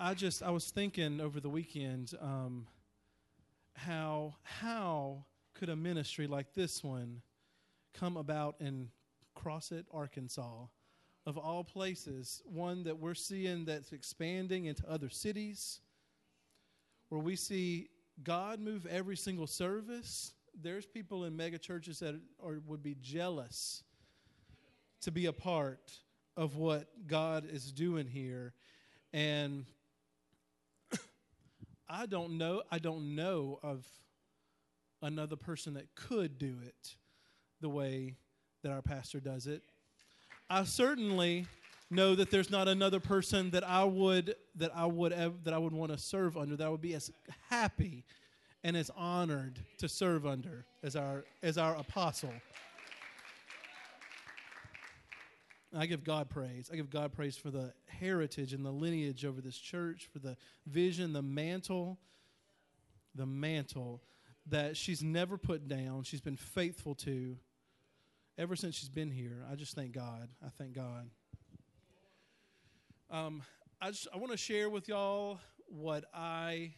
I just I was thinking over the weekend um, how how could a ministry like this one come about in Crossett, Arkansas, of all places, one that we're seeing that's expanding into other cities, where we see God move every single service. There's people in mega churches that are, would be jealous to be a part of what God is doing here. And I don't know I don't know of another person that could do it the way that our pastor does it. I certainly know that there's not another person that I would that I would ev- that I would want to serve under that I would be as happy and as honored to serve under as our as our apostle. I give God praise. I give God praise for the heritage and the lineage over this church, for the vision, the mantle, the mantle that she's never put down. She's been faithful to ever since she's been here. I just thank God. I thank God. Um, I just I want to share with y'all what I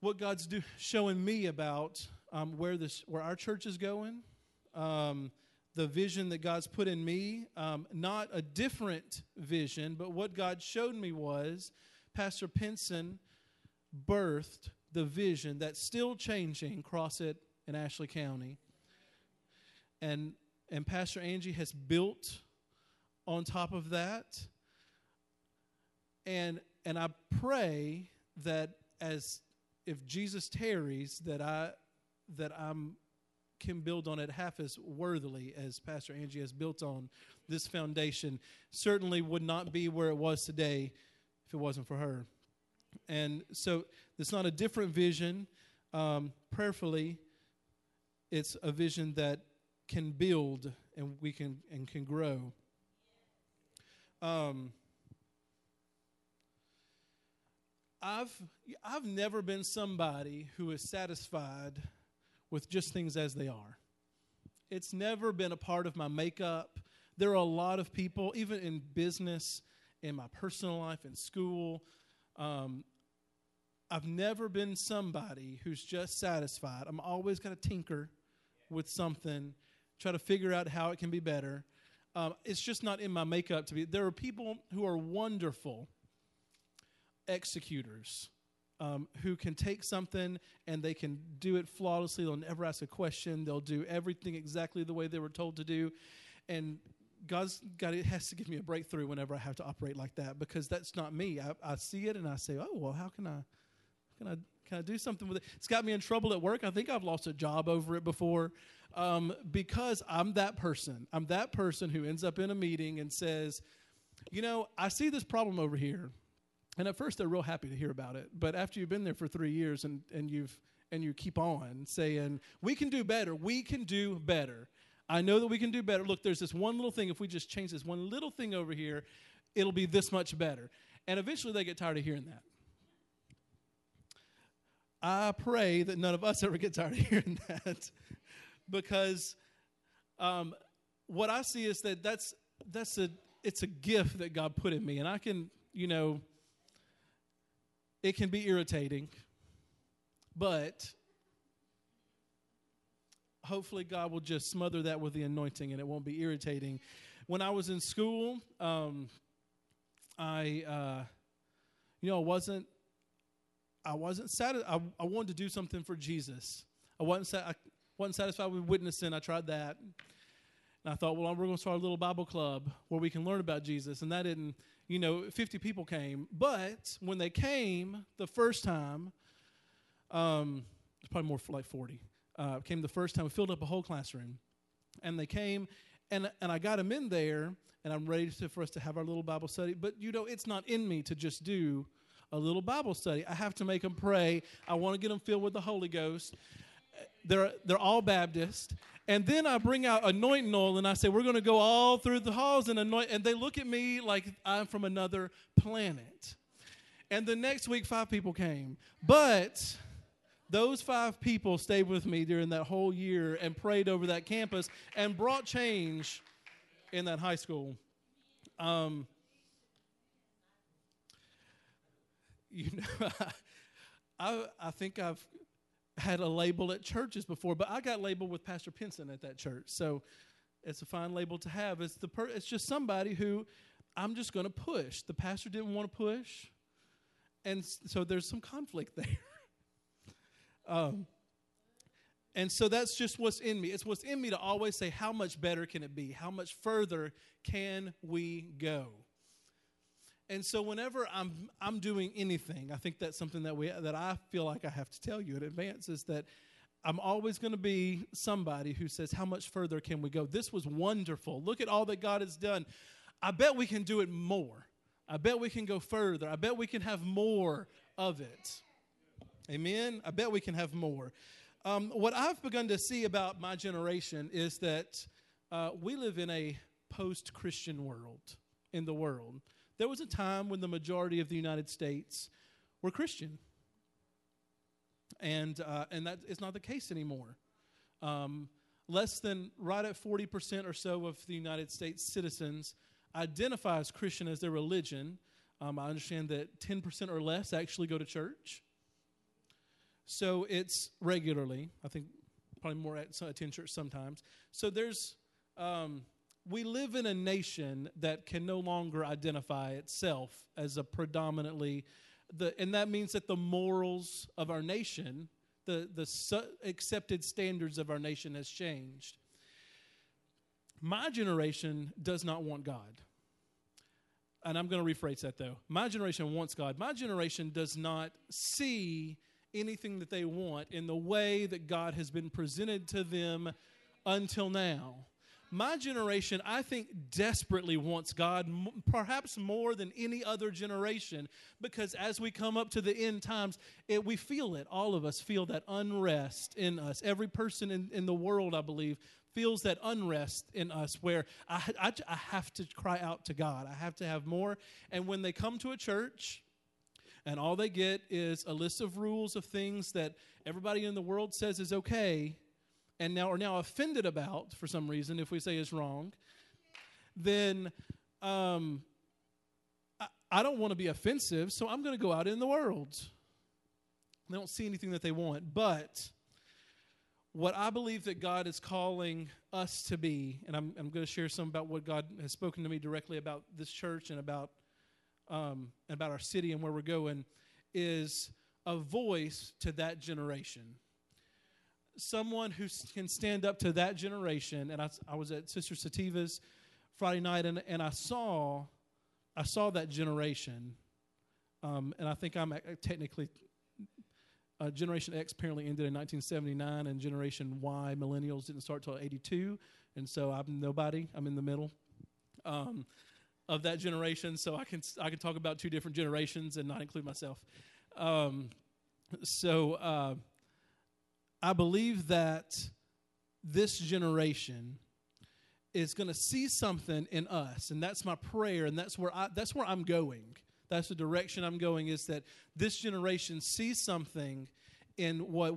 what God's do, showing me about um, where this where our church is going. Um, the vision that God's put in me, um, not a different vision, but what God showed me was Pastor Pinson birthed the vision that's still changing Crossett in Ashley County. And, and Pastor Angie has built on top of that. And, and I pray that as if Jesus tarries, that I that I'm can build on it half as worthily as Pastor Angie has built on this foundation. Certainly would not be where it was today if it wasn't for her. And so it's not a different vision. Um, prayerfully, it's a vision that can build and we can and can grow. Um, I've I've never been somebody who is satisfied with just things as they are. It's never been a part of my makeup. There are a lot of people, even in business, in my personal life, in school. Um, I've never been somebody who's just satisfied. I'm always going to tinker with something, try to figure out how it can be better. Um, it's just not in my makeup to be. There are people who are wonderful executors um, who can take something and they can do it flawlessly. They'll never ask a question. They'll do everything exactly the way they were told to do. And God's God it has to give me a breakthrough whenever I have to operate like that because that's not me. I, I see it and I say, oh well, how can I, can I, can I do something with it? It's got me in trouble at work. I think I've lost a job over it before um, because I'm that person. I'm that person who ends up in a meeting and says, you know, I see this problem over here and at first, they're real happy to hear about it. But after you've been there for three years and, and you've and you keep on saying, "We can do better. We can do better." I know that we can do better. Look, there's this one little thing. If we just change this one little thing over here, it'll be this much better. And eventually, they get tired of hearing that. I pray that none of us ever get tired of hearing that, because um, what I see is that that's that's a it's a gift that God put in me, and I can you know it can be irritating, but hopefully God will just smother that with the anointing and it won't be irritating. When I was in school, um, I, uh, you know, I wasn't, I wasn't satisfied. I, wanted to do something for Jesus. I wasn't, I wasn't satisfied with witnessing. I tried that. And I thought, well, we're going to start a little Bible club where we can learn about Jesus. And that didn't, you know, 50 people came. But when they came the first time, um, it's probably more like 40, uh, came the first time, filled up a whole classroom. And they came, and, and I got them in there, and I'm ready to, for us to have our little Bible study. But, you know, it's not in me to just do a little Bible study. I have to make them pray. I want to get them filled with the Holy Ghost. They're, they're all Baptist. And then I bring out anointing oil and I say, We're going to go all through the halls and anoint. And they look at me like I'm from another planet. And the next week, five people came. But those five people stayed with me during that whole year and prayed over that campus and brought change in that high school. Um, you know, I I think I've had a label at churches before, but I got labeled with Pastor Pinson at that church. So it's a fine label to have. It's the per, it's just somebody who I'm just going to push. The pastor didn't want to push, and so there's some conflict there. um, and so that's just what's in me. It's what's in me to always say, how much better can it be? How much further can we go? And so whenever I'm I'm doing anything, I think that's something that we that I feel like I have to tell you in advance is that I'm always going to be somebody who says, How much further can we go? This was wonderful. Look at all that God has done. I bet we can do it more. I bet we can go further. I bet we can have more of it. Amen. I bet we can have more. Um, what I've begun to see about my generation is that uh, we live in a post Christian world, in the world. There was a time when the majority of the United States were Christian. And, uh, and that is not the case anymore. Um, less than right at 40% or so of the United States citizens identify as Christian as their religion. Um, I understand that 10% or less actually go to church. So it's regularly, I think probably more at attend church sometimes. So there's, um, we live in a nation that can no longer identify itself as a predominantly the and that means that the morals of our nation the the su- accepted standards of our nation has changed. My generation does not want god. And i'm going to rephrase that though. My generation wants god. My generation does not see anything that they want in the way that god has been presented to them until now my generation, I think, desperately wants God, perhaps more than any other generation, because as we come up to the end times, it, we feel it. All of us feel that unrest in us. Every person in, in the world, I believe, feels that unrest in us where I, I, I have to cry out to God. I have to have more. And when they come to a church, and all they get is a list of rules of things that everybody in the world says is okay and now are now offended about for some reason if we say is wrong, then um, I, I don't want to be offensive, so I'm going to go out in the world. They don't see anything that they want, but what I believe that God is calling us to be, and I'm, I'm going to share some about what God has spoken to me directly about this church and about um, about our city and where we're going, is a voice to that generation someone who can stand up to that generation. And I, I was at Sister Sativa's Friday night, and, and I saw I saw that generation. Um, and I think I'm technically uh, Generation X apparently ended in 1979, and Generation Y, millennials, didn't start till 82. And so I'm nobody. I'm in the middle um, of that generation. So I can I can talk about two different generations and not include myself. Um, so uh, I believe that this generation is going to see something in us and that's my prayer and that's where I that's where I'm going. That's the direction I'm going is that this generation sees something in what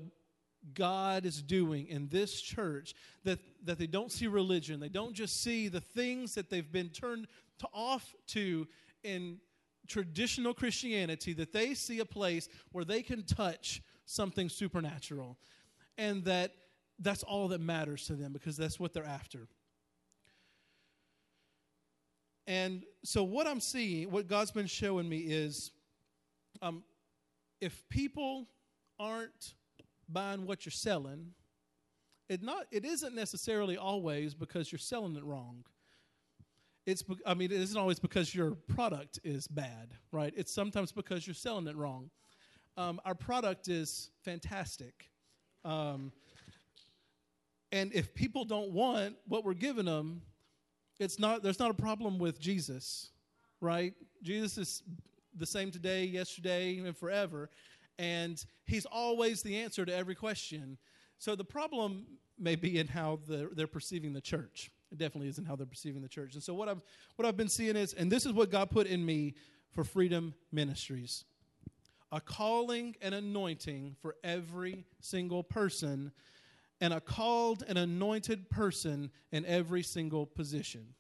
God is doing in this church that, that they don't see religion. They don't just see the things that they've been turned to off to in traditional Christianity, that they see a place where they can touch something supernatural and that that's all that matters to them because that's what they're after. And so, what I'm seeing, what God's been showing me is um, if people aren't buying what you're selling, it, not, it isn't necessarily always because you're selling it wrong. It's, I mean, it isn't always because your product is bad, right? It's sometimes because you're selling it wrong. Um, our product is fantastic. Um, and if people don't want what we're giving them, it's not there's not a problem with Jesus, right? Jesus is the same today, yesterday, and forever, and he's always the answer to every question. So the problem may be in how the, they're perceiving the church. It definitely isn't how they're perceiving the church. And so what I've what I've been seeing is, and this is what God put in me for Freedom Ministries a calling and anointing for every single person, and a called and anointed person in every single position.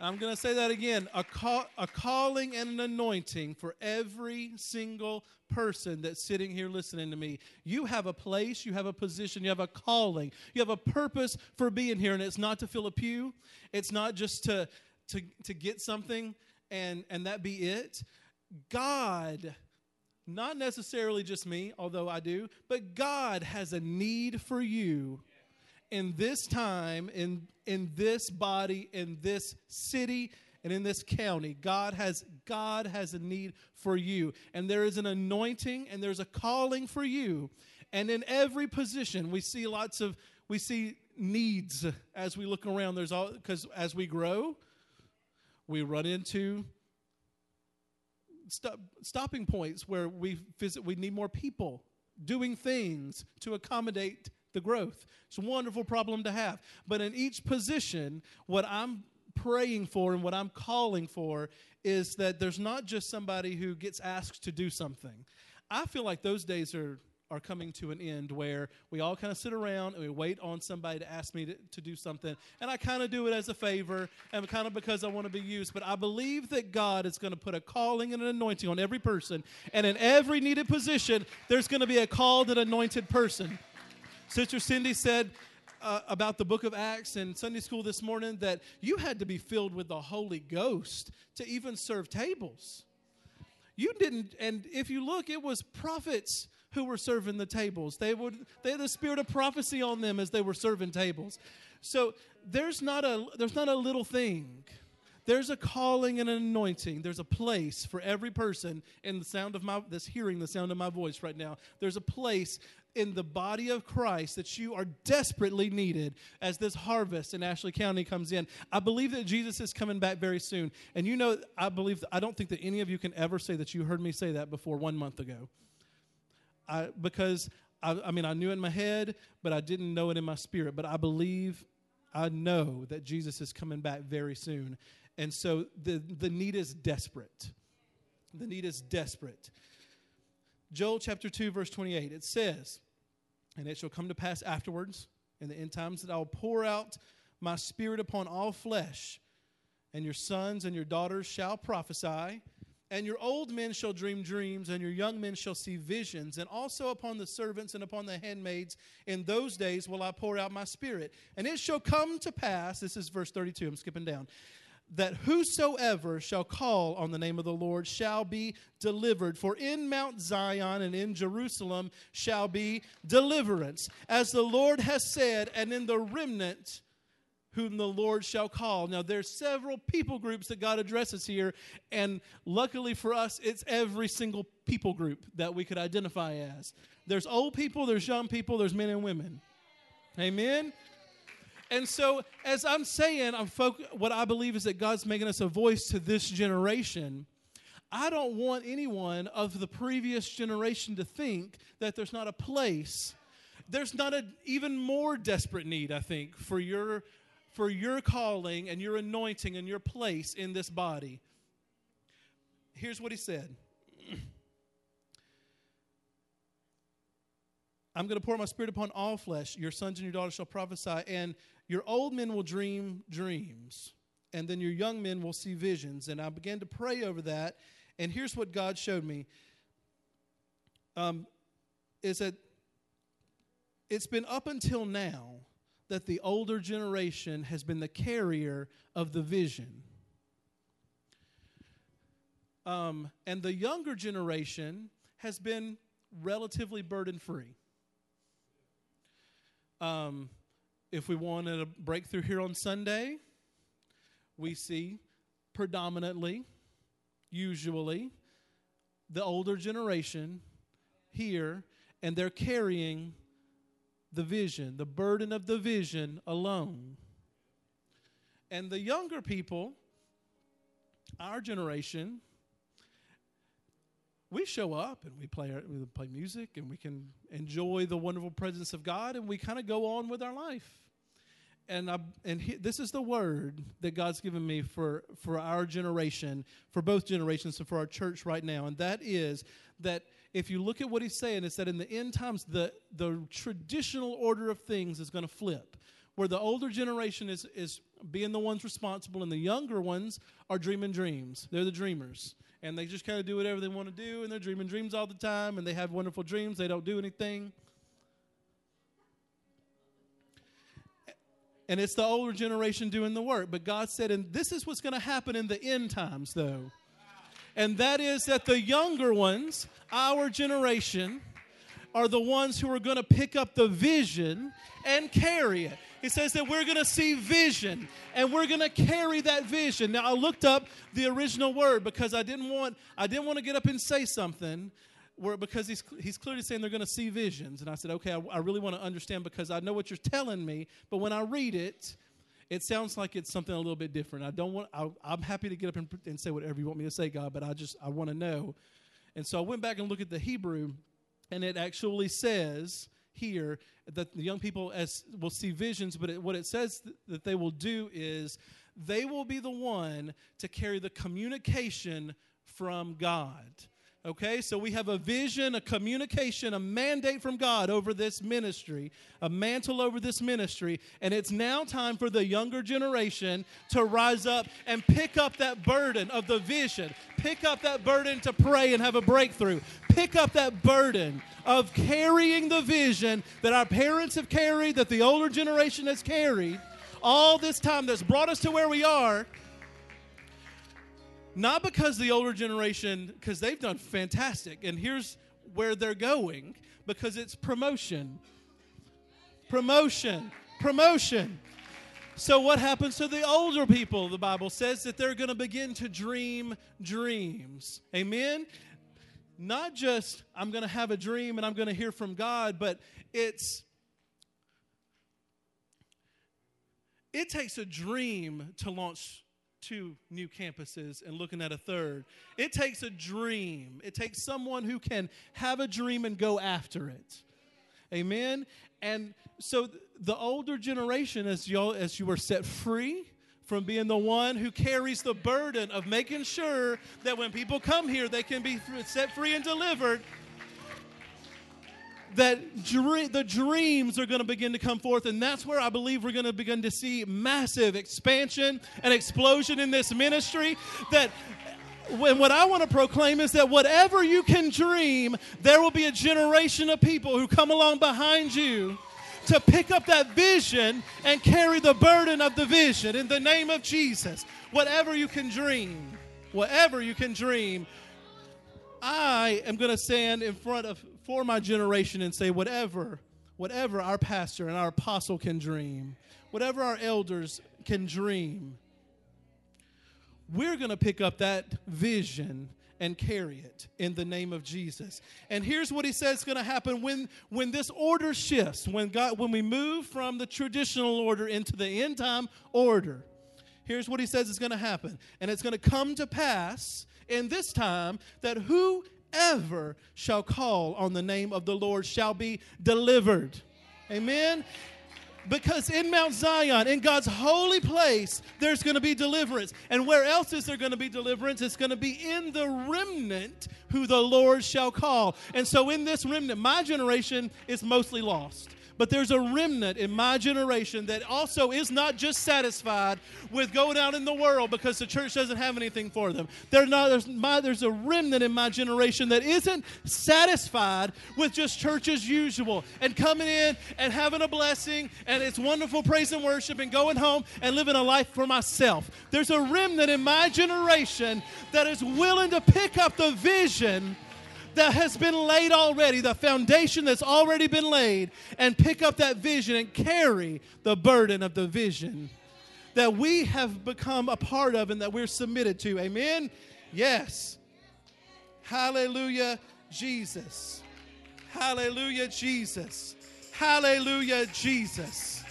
I'm going to say that again a, call, a calling and an anointing for every single person that's sitting here listening to me. You have a place, you have a position, you have a calling, you have a purpose for being here, and it's not to fill a pew, it's not just to, to, to get something and, and that be it. God, not necessarily just me, although I do, but God has a need for you in this time, in, in this body, in this city, and in this county. God has, God has a need for you. And there is an anointing and there's a calling for you. And in every position, we see lots of, we see needs as we look around. There's all, because as we grow, we run into stop, stopping points where we visit, we need more people doing things to accommodate the growth. It's a wonderful problem to have. But in each position, what I'm praying for and what I'm calling for is that there's not just somebody who gets asked to do something. I feel like those days are are coming to an end where we all kind of sit around and we wait on somebody to ask me to, to do something. And I kind of do it as a favor and kind of because I want to be used. But I believe that God is going to put a calling and an anointing on every person. And in every needed position, there's going to be a called and anointed person. Sister Cindy said uh, about the book of Acts in Sunday school this morning that you had to be filled with the Holy Ghost to even serve tables. You didn't, and if you look, it was prophets who were serving the tables. They would they had the spirit of prophecy on them as they were serving tables. So there's not a there's not a little thing. There's a calling and an anointing. There's a place for every person in the sound of my that's hearing the sound of my voice right now. There's a place in the body of Christ that you are desperately needed as this harvest in Ashley County comes in. I believe that Jesus is coming back very soon. And you know, I believe, I don't think that any of you can ever say that you heard me say that before one month ago. I, because, I, I mean, I knew in my head, but I didn't know it in my spirit. But I believe, I know that Jesus is coming back very soon. And so the, the need is desperate. The need is desperate. Joel chapter 2, verse 28, it says, And it shall come to pass afterwards in the end times that I will pour out my spirit upon all flesh, and your sons and your daughters shall prophesy, and your old men shall dream dreams, and your young men shall see visions, and also upon the servants and upon the handmaids in those days will I pour out my spirit. And it shall come to pass, this is verse 32, I'm skipping down that whosoever shall call on the name of the Lord shall be delivered. For in Mount Zion and in Jerusalem shall be deliverance, as the Lord has said, and in the remnant whom the Lord shall call. Now, there's several people groups that God addresses here, and luckily for us, it's every single people group that we could identify as. There's old people, there's young people, there's men and women. Amen. And so, as I'm saying, I'm folk- what I believe is that God's making us a voice to this generation. I don't want anyone of the previous generation to think that there's not a place. There's not an even more desperate need, I think, for your for your calling and your anointing and your place in this body. Here's what he said. I'm going to pour my spirit upon all flesh. Your sons and your daughters shall prophesy, and your old men will dream dreams, and then your young men will see visions. And I began to pray over that, and here's what God showed me um, is that it's been up until now that the older generation has been the carrier of the vision. Um, and the younger generation has been relatively burden free. Um, if we wanted a breakthrough here on Sunday, we see predominantly, usually, the older generation here, and they're carrying the vision, the burden of the vision alone. And the younger people, our generation, we show up and we play we play music and we can enjoy the wonderful presence of God and we kind of go on with our life. And I, and he, this is the word that God's given me for for our generation, for both generations, and for our church right now. And that is that if you look at what he's saying, it's that in the end times, the the traditional order of things is going to flip where the older generation is, is being the ones responsible and the younger ones are dreaming dreams. They're the dreamers. And they just kind of do whatever they want to do and they're dreaming dreams all the time and they have wonderful dreams. They don't do anything. And it's the older generation doing the work. But God said, and this is what's going to happen in the end times, though. And that is that the younger ones, our generation, are the ones who are going to pick up the vision and carry it. He says that we're going to see vision and we're going to carry that vision. Now I looked up the original word because I didn't want I didn't want to get up and say something where because he's he's clearly saying they're going to see visions and I said, "Okay, I, I really want to understand because I know what you're telling me, but when I read it, it sounds like it's something a little bit different. I don't want. I, am happy to get up and, and, say whatever you want me to say, God, but I just I want to know. And so I went back and looked at the Hebrew, and it actually says here that the young people as will see visions, but it, what it says th- that they will do is they will be the one to carry the communication from God. Okay, so we have a vision, a communication, a mandate from God over this ministry, a mantle over this ministry, and it's now time for the younger generation to rise up and pick up that burden of the vision, pick up that burden to pray and have a breakthrough, pick up that burden of carrying the vision that our parents have carried, that the older generation has carried, all this time that's brought us to where we are not because the older generation, because they've done fantastic, and here's where they're going because it's promotion. Promotion. Promotion. So, what happens to the older people? The Bible says that they're going to begin to dream dreams. Amen? Not just, I'm going to have a dream and I'm going to hear from God, but it's, it takes a dream to launch two new campuses and looking at a third. It takes a dream. It takes someone who can have a dream and go after it. Amen. And so the older generation, as y'all as you were set free from being the one who carries the burden of making sure that when people come here, they can be set free and delivered that the dreams are going to begin to come forth. And that's where I believe we're going to begin to see massive expansion and explosion in this ministry. That when what I want to proclaim is that whatever you can dream, there will be a generation of people who come along behind you to pick up that vision and carry the burden of the vision in the name of Jesus. Whatever you can dream, whatever you can dream, I am going to stand in front of for my generation and say, whatever, whatever our pastor and our apostle can dream, whatever our elders can dream, we're going to pick up that vision and carry it in the name of Jesus. And here's what he says is going to happen when when this order shifts, when God when we move from the traditional order into the end time order. Here's what he says is going to happen. And it's going to come to pass in this time that who whoever shall call on the name of the Lord shall be delivered. Amen. Because in Mount Zion, in God's holy place, there's going to be deliverance. And where else is there going to be deliverance? It's going to be in the remnant who the Lord shall call. And so, in this remnant, my generation is mostly lost. But there's a remnant in my generation that also is not just satisfied with going out in the world because the church doesn't have anything for them. Not, there's, my, there's a remnant in my generation that isn't satisfied with just church as usual and coming in and having a blessing and it's wonderful praise and worship and going home and living a life for myself. There's a remnant in my generation that is willing to pick up the vision that has been laid already, the foundation that's already been laid, and pick up that vision and carry the burden of the vision that we have become a part of and that we're submitted to. Amen? Yes. Hallelujah, Jesus. Hallelujah, Jesus. Hallelujah, Jesus.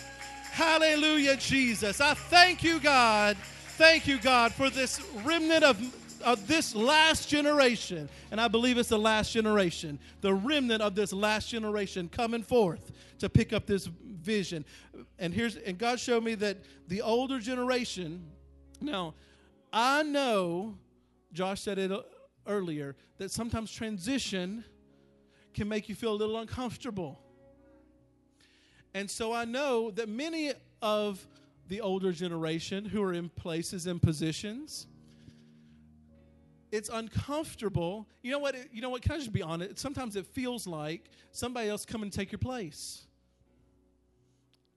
Hallelujah, Jesus. I thank you, God. Thank you, God, for this remnant of of this last generation, and I believe it's the last generation, the remnant of this last generation coming forth to pick up this vision. And here's and God showed me that the older generation, now I know, Josh said it uh, earlier, that sometimes transition can make you feel a little uncomfortable. And so I know that many of the older generation who are in places and positions. It's uncomfortable. You know what? You know what? Can I just be honest? Sometimes it feels like somebody else come and take your place.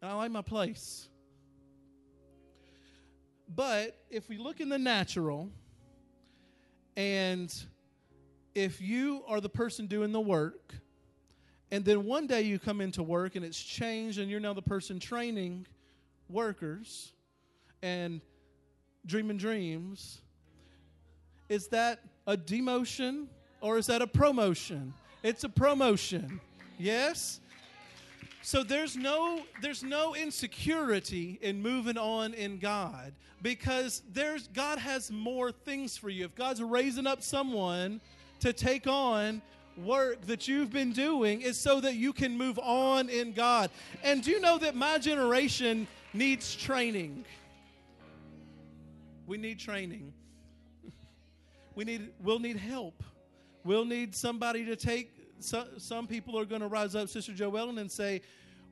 And I like my place. But if we look in the natural, and if you are the person doing the work, and then one day you come into work and it's changed, and you're now the person training workers and dreaming dreams, is that a demotion or is that a promotion? It's a promotion. Yes? So there's no there's no insecurity in moving on in God because there's God has more things for you. If God's raising up someone to take on work that you've been doing is so that you can move on in God. And do you know that my generation needs training? We need training. We need we'll need help. We'll need somebody to take so, some people are going to rise up, Sister Joellen, and say,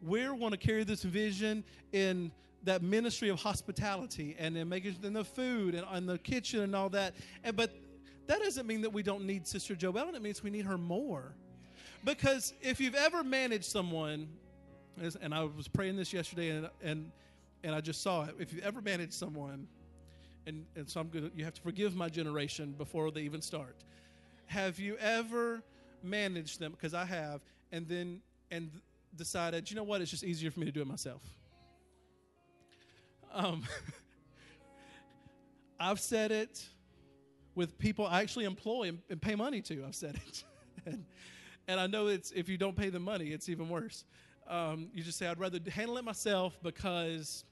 We're going to carry this vision in that ministry of hospitality and in making in the food and in the kitchen and all that. And but that doesn't mean that we don't need Sister Joellen. It means we need her more. Because if you've ever managed someone, and I was praying this yesterday, and and and I just saw it. If you've ever managed someone, and and so I'm gonna, you have to forgive my generation before they even start. Have you ever managed them? Because I have, and then and decided, you know what? It's just easier for me to do it myself. Um, I've said it with people I actually employ and, and pay money to. I've said it, and, and, I know it's if you don't pay the money, it's even worse. Um, you just say I'd rather handle it myself because,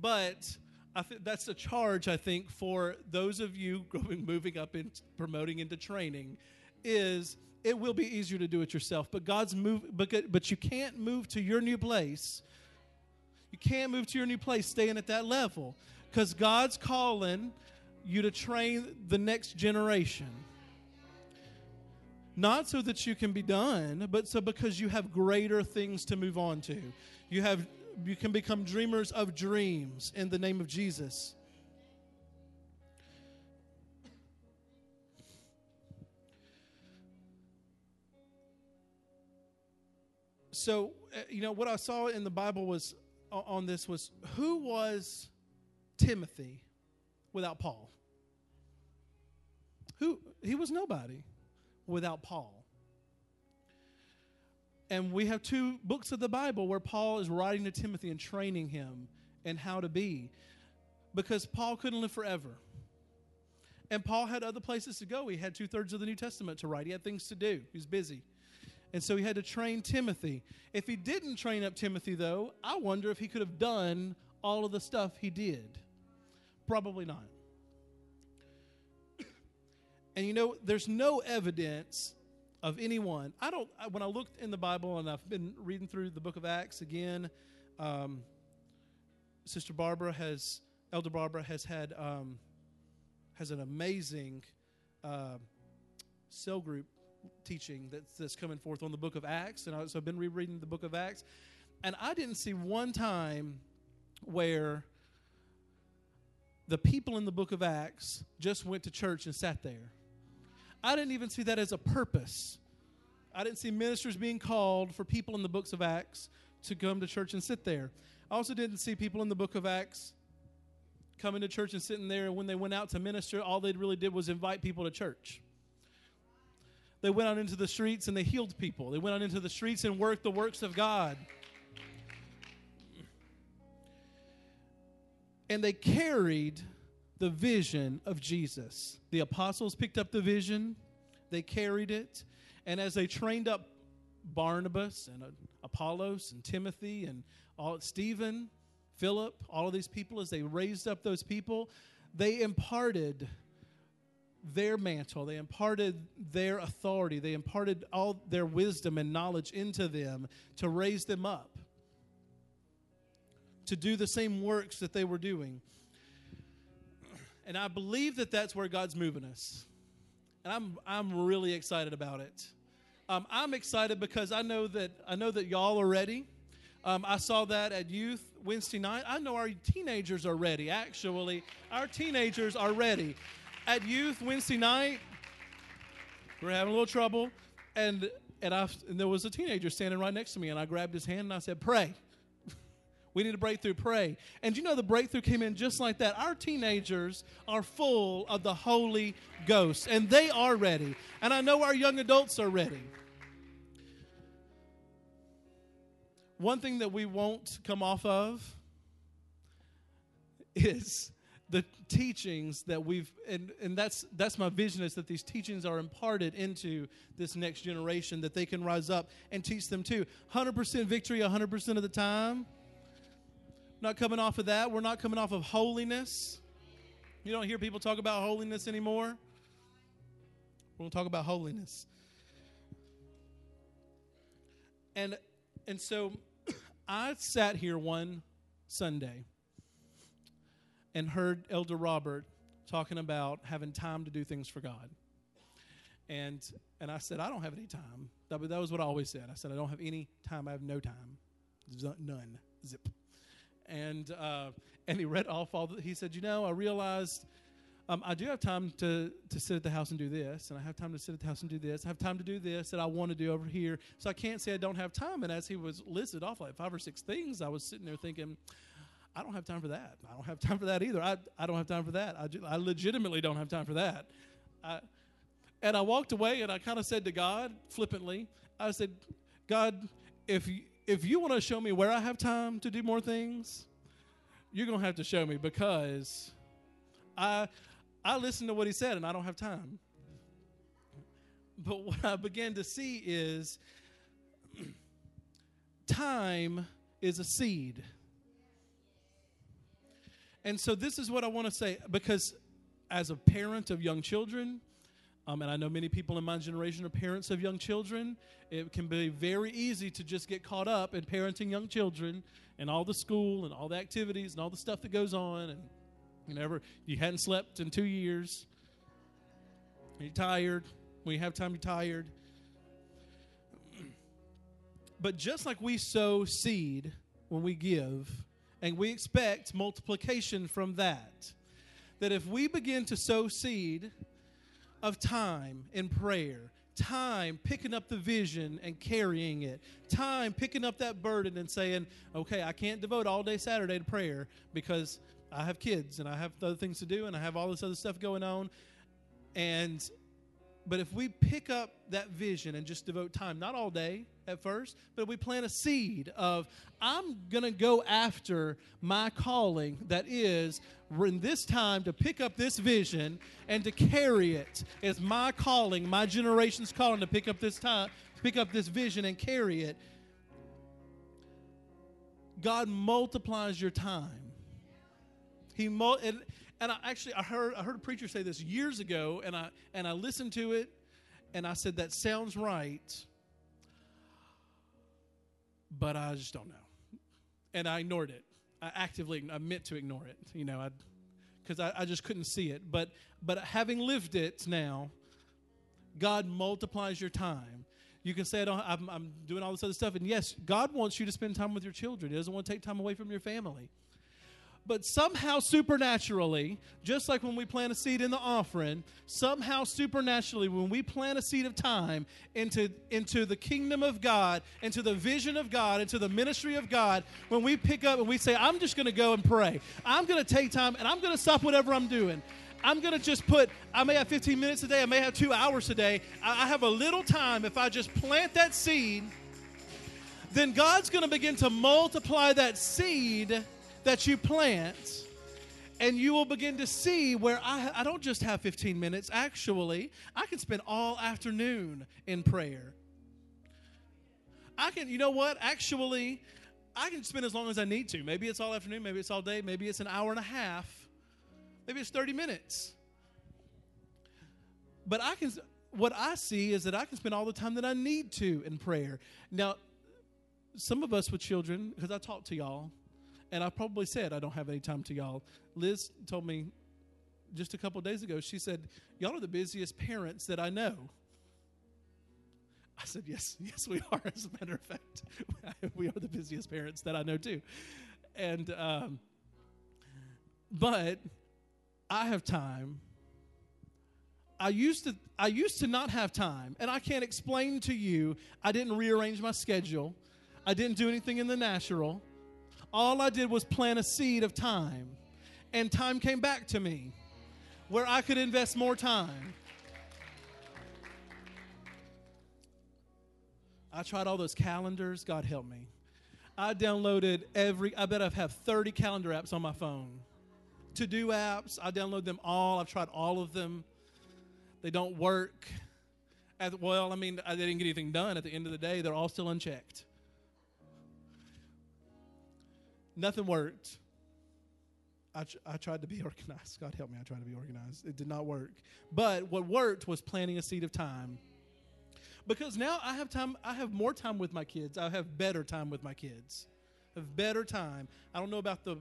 but I think that's a charge I think for those of you going moving up and promoting into training is it will be easier to do it yourself. But God's move, but but you can't move to your new place you can't move to your new place staying at that level because God's calling you to train the next generation. Not so that you can be done, but so because you have greater things to move on to. You have you can become dreamers of dreams in the name of Jesus. So, uh, you know, what I saw in the Bible was on this was who was Timothy without Paul? Who he was nobody without Paul. And we have two books of the Bible where Paul is writing to Timothy and training him and how to be. Because Paul couldn't live forever. And Paul had other places to go. He had two thirds of the New Testament to write. He had things to do. He was busy. And so he had to train Timothy. If he didn't train up Timothy, though, I wonder if he could have done all of the stuff he did. Probably not. And you know, there's no evidence of anyone. I don't, when I looked in the Bible and I've been reading through the book of Acts again, um, Sister Barbara has, Elder Barbara has had, um, has an amazing uh, cell group teaching that's, that's coming forth on the book of Acts. And I, so I've been rereading the book of Acts. And I didn't see one time where the people in the book of Acts just went to church and sat there. I didn't even see that as a purpose. I didn't see ministers being called for people in the books of Acts to come to church and sit there. I also didn't see people in the book of Acts coming to church and sitting there, and when they went out to minister, all they really did was invite people to church. They went out into the streets and they healed people. They went out into the streets and worked the works of God. And they carried the vision of Jesus. The apostles picked up the vision, they carried it, and as they trained up Barnabas and uh, Apollos and Timothy and all Stephen, Philip, all of these people, as they raised up those people, they imparted their mantle, they imparted their authority, they imparted all their wisdom and knowledge into them to raise them up, to do the same works that they were doing. And I believe that that's where God's moving us. And I'm, I'm really excited about it. Um, I'm excited because I know that I know that y'all are ready. Um, I saw that at youth Wednesday night. I know our teenagers are ready. Actually, our teenagers are ready. At youth Wednesday night, we're having a little trouble, and and, I, and there was a teenager standing right next to me, and I grabbed his hand and I said, "Pray." We need a breakthrough. Pray. And you know, the breakthrough came in just like that. Our teenagers are full of the Holy Ghost, and they are ready. And I know our young adults are ready. One thing that we won't come off of is the teachings that we've and, and that's that's my vision is that these teachings are imparted into this next generation that they can rise up and teach them too 100% victory 100% of the time not coming off of that. We're not coming off of holiness. You don't hear people talk about holiness anymore. We're going to talk about holiness. And and so I sat here one Sunday and heard Elder Robert talking about having time to do things for God. And and I said, I don't have any time. That, that was what I always said. I said, I don't have any time. I have no time. None. Zip and uh, and he read off all. The, he said, "You know, I realized um, I do have time to to sit at the house and do this, and I have time to sit at the house and do this. I have time to do this that I want to do over here. So I can't say I don't have time." And as he was listed off like five or six things, I was sitting there thinking. I don't have time for that. I don't have time for that either. I, I don't have time for that. I, I legitimately don't have time for that. I, and I walked away and I kind of said to God flippantly, I said, God, if you, if you want to show me where I have time to do more things, you're going to have to show me because I I listened to what he said and I don't have time. But what I began to see is time is a seed. And so this is what I want to say because as a parent of young children, um, and I know many people in my generation are parents of young children. It can be very easy to just get caught up in parenting young children and all the school and all the activities and all the stuff that goes on. And you never, you hadn't slept in two years. You're tired. When you have time, you're tired. But just like we sow seed when we give, and we expect multiplication from that, that if we begin to sow seed, of time in prayer, time picking up the vision and carrying it, time picking up that burden and saying, okay, I can't devote all day Saturday to prayer because I have kids and I have other things to do and I have all this other stuff going on. And but if we pick up that vision and just devote time, not all day at first, but we plant a seed of, I'm going to go after my calling that is in this time to pick up this vision and to carry it. It's my calling, my generation's calling to pick up this time, pick up this vision and carry it. God multiplies your time. He mul- and, and I actually I heard I heard a preacher say this years ago, and I and I listened to it, and I said that sounds right, but I just don't know, and I ignored it. I actively I meant to ignore it, you know, because I, I, I just couldn't see it. But but having lived it now, God multiplies your time. You can say, I don't, I'm, I'm doing all this other stuff. And yes, God wants you to spend time with your children. He doesn't want to take time away from your family but somehow supernaturally, just like when we plant a seed in the offering, somehow supernaturally, when we plant a seed of time into, into the kingdom of God, into the vision of God, into the ministry of God, when we pick up and we say, I'm just going to go and pray, I'm going to take time and I'm going to stop whatever I'm doing. I'm going to just put, I may have 15 minutes a day, I may have two hours a day. I have a little time. If I just plant that seed, then God's going to begin to multiply that seed that you plant and you will begin to see where I, I don't just have 15 minutes. Actually, I can spend all afternoon in prayer. I can, you know what? Actually, I can spend as long as I need to. Maybe it's all afternoon, maybe it's all day, maybe it's an hour and a half, maybe it's 30 minutes. But I can, what I see is that I can spend all the time that I need to in prayer. Now, some of us with children, because I talk to y'all, and I probably said I don't have any time to y'all. Liz told me just a couple days ago, she said, Y'all are the busiest parents that I know. I said, Yes, yes, we are. As a matter of fact, we are the busiest parents that I know too. And, um, but I have time. I used to I used to not have time, and I can't explain to you. I didn't rearrange my schedule. I didn't do anything in the natural. All I did was plant a seed of time, and time came back to me where I could invest more time. I tried all those calendars. God help me. I downloaded every, I bet I've 30 calendar apps on my phone. To do apps, I download them all. I've tried all of them. They don't work. At, well, I mean, I didn't get anything done at the end of the day. They're all still unchecked. Nothing worked. I, I tried to be organized. God help me, I tried to be organized. It did not work. But what worked was planting a seed of time. Because now I have time, I have more time with my kids. I have better time with my kids. I have better time. I don't know about the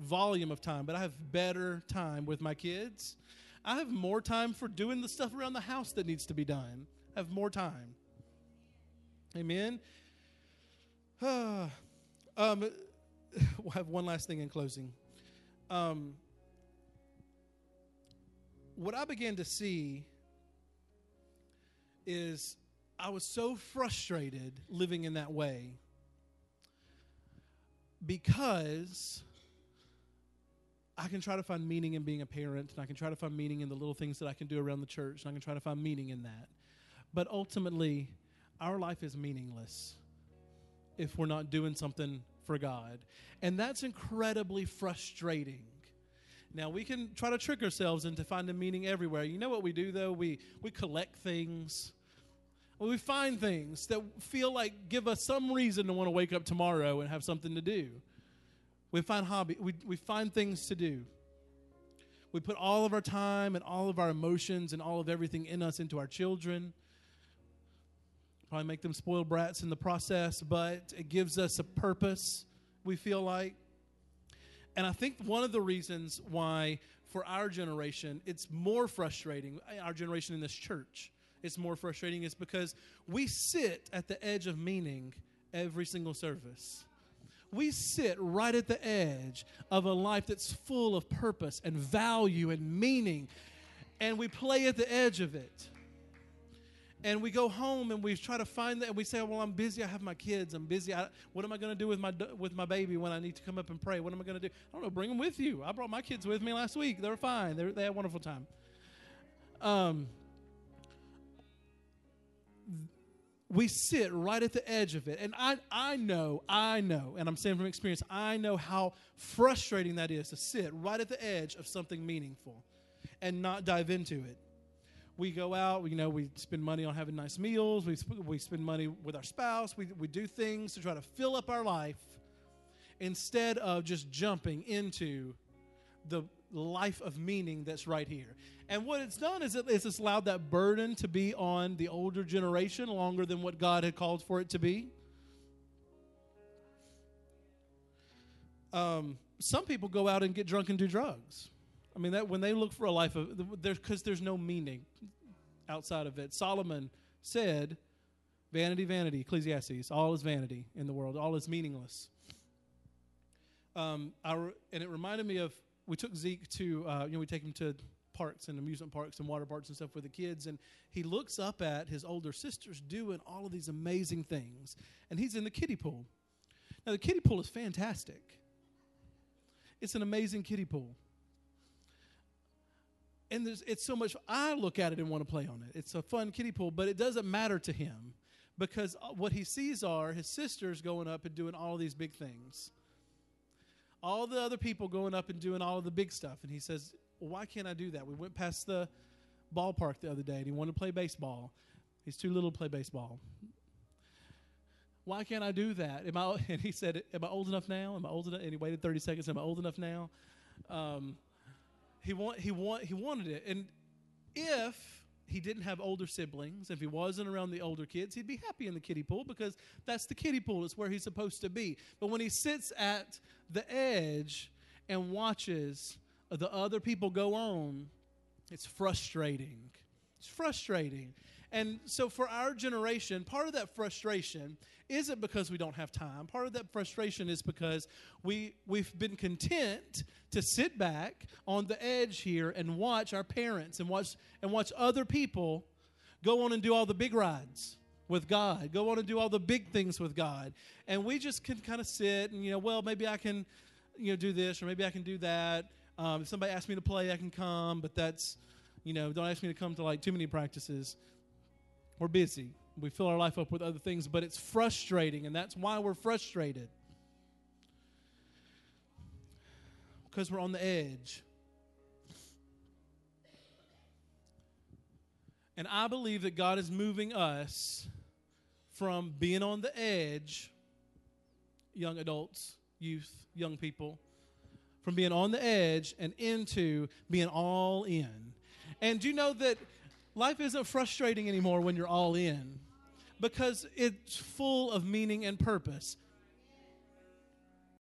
volume of time, but I have better time with my kids. I have more time for doing the stuff around the house that needs to be done. I have more time. Amen. um, we'll have one last thing in closing. Um, what I began to see is I was so frustrated living in that way because I can try to find meaning in being a parent, and I can try to find meaning in the little things that I can do around the church, and I can try to find meaning in that. But ultimately, our life is meaningless if we're not doing something for God. And that's incredibly frustrating. Now, we can try to trick ourselves into finding meaning everywhere. You know what we do, though? We, we collect things. We find things that feel like give us some reason to want to wake up tomorrow and have something to do. We find hobby. We, we find things to do. We put all of our time and all of our emotions and all of everything in us into our children. Probably make them spoiled brats in the process, but it gives us a purpose, we feel like. And I think one of the reasons why, for our generation, it's more frustrating, eh, our generation in this church, it's more frustrating, is because we sit at the edge of meaning every single service we sit right at the edge of a life that's full of purpose and value and meaning, and we play at the edge of it. And we go home and we try to find that, and we say, "Well, I'm busy. I have my kids. I'm busy. I, what am I going to do with my with my baby when I need to come up and pray? What am I going to do? I don't know. Bring them with you. I brought my kids with me last week. They were fine. They, they had a wonderful time. Um, we sit right at the edge of it. And I, I know, I know, and I'm saying from experience, I know how frustrating that is to sit right at the edge of something meaningful and not dive into it. We go out, you know, we spend money on having nice meals, we, we spend money with our spouse, we, we do things to try to fill up our life instead of just jumping into the life of meaning that's right here. And what it's done is it's just allowed that burden to be on the older generation longer than what God had called for it to be. Um, some people go out and get drunk and do drugs. I mean, that when they look for a life of, because there's no meaning outside of it. Solomon said, "Vanity, vanity." Ecclesiastes, all is vanity in the world. All is meaningless. Um, our, and it reminded me of we took Zeke to, uh, you know, we take him to parks and amusement parks and water parks and stuff with the kids and he looks up at his older sisters doing all of these amazing things and he's in the kiddie pool now the kiddie pool is fantastic it's an amazing kiddie pool and it's so much i look at it and want to play on it it's a fun kiddie pool but it doesn't matter to him because uh, what he sees are his sisters going up and doing all these big things all the other people going up and doing all of the big stuff and he says well, why can't I do that? We went past the ballpark the other day and he wanted to play baseball. He's too little to play baseball. Why can't I do that? Am I, and he said, Am I old enough now? Am I old enough? And he waited 30 seconds. Am I old enough now? Um, he, want, he, want, he wanted it. And if he didn't have older siblings, if he wasn't around the older kids, he'd be happy in the kiddie pool because that's the kiddie pool. It's where he's supposed to be. But when he sits at the edge and watches the other people go on, it's frustrating. It's frustrating. And so for our generation, part of that frustration isn't because we don't have time. Part of that frustration is because we we've been content to sit back on the edge here and watch our parents and watch and watch other people go on and do all the big rides with God, go on and do all the big things with God. And we just can kind of sit and, you know, well, maybe I can, you know, do this or maybe I can do that. Um, if somebody asks me to play, I can come, but that's, you know, don't ask me to come to like too many practices. We're busy. We fill our life up with other things, but it's frustrating, and that's why we're frustrated. Because we're on the edge. And I believe that God is moving us from being on the edge, young adults, youth, young people, from being on the edge and into being all in. And do you know that life isn't frustrating anymore when you're all in? Because it's full of meaning and purpose.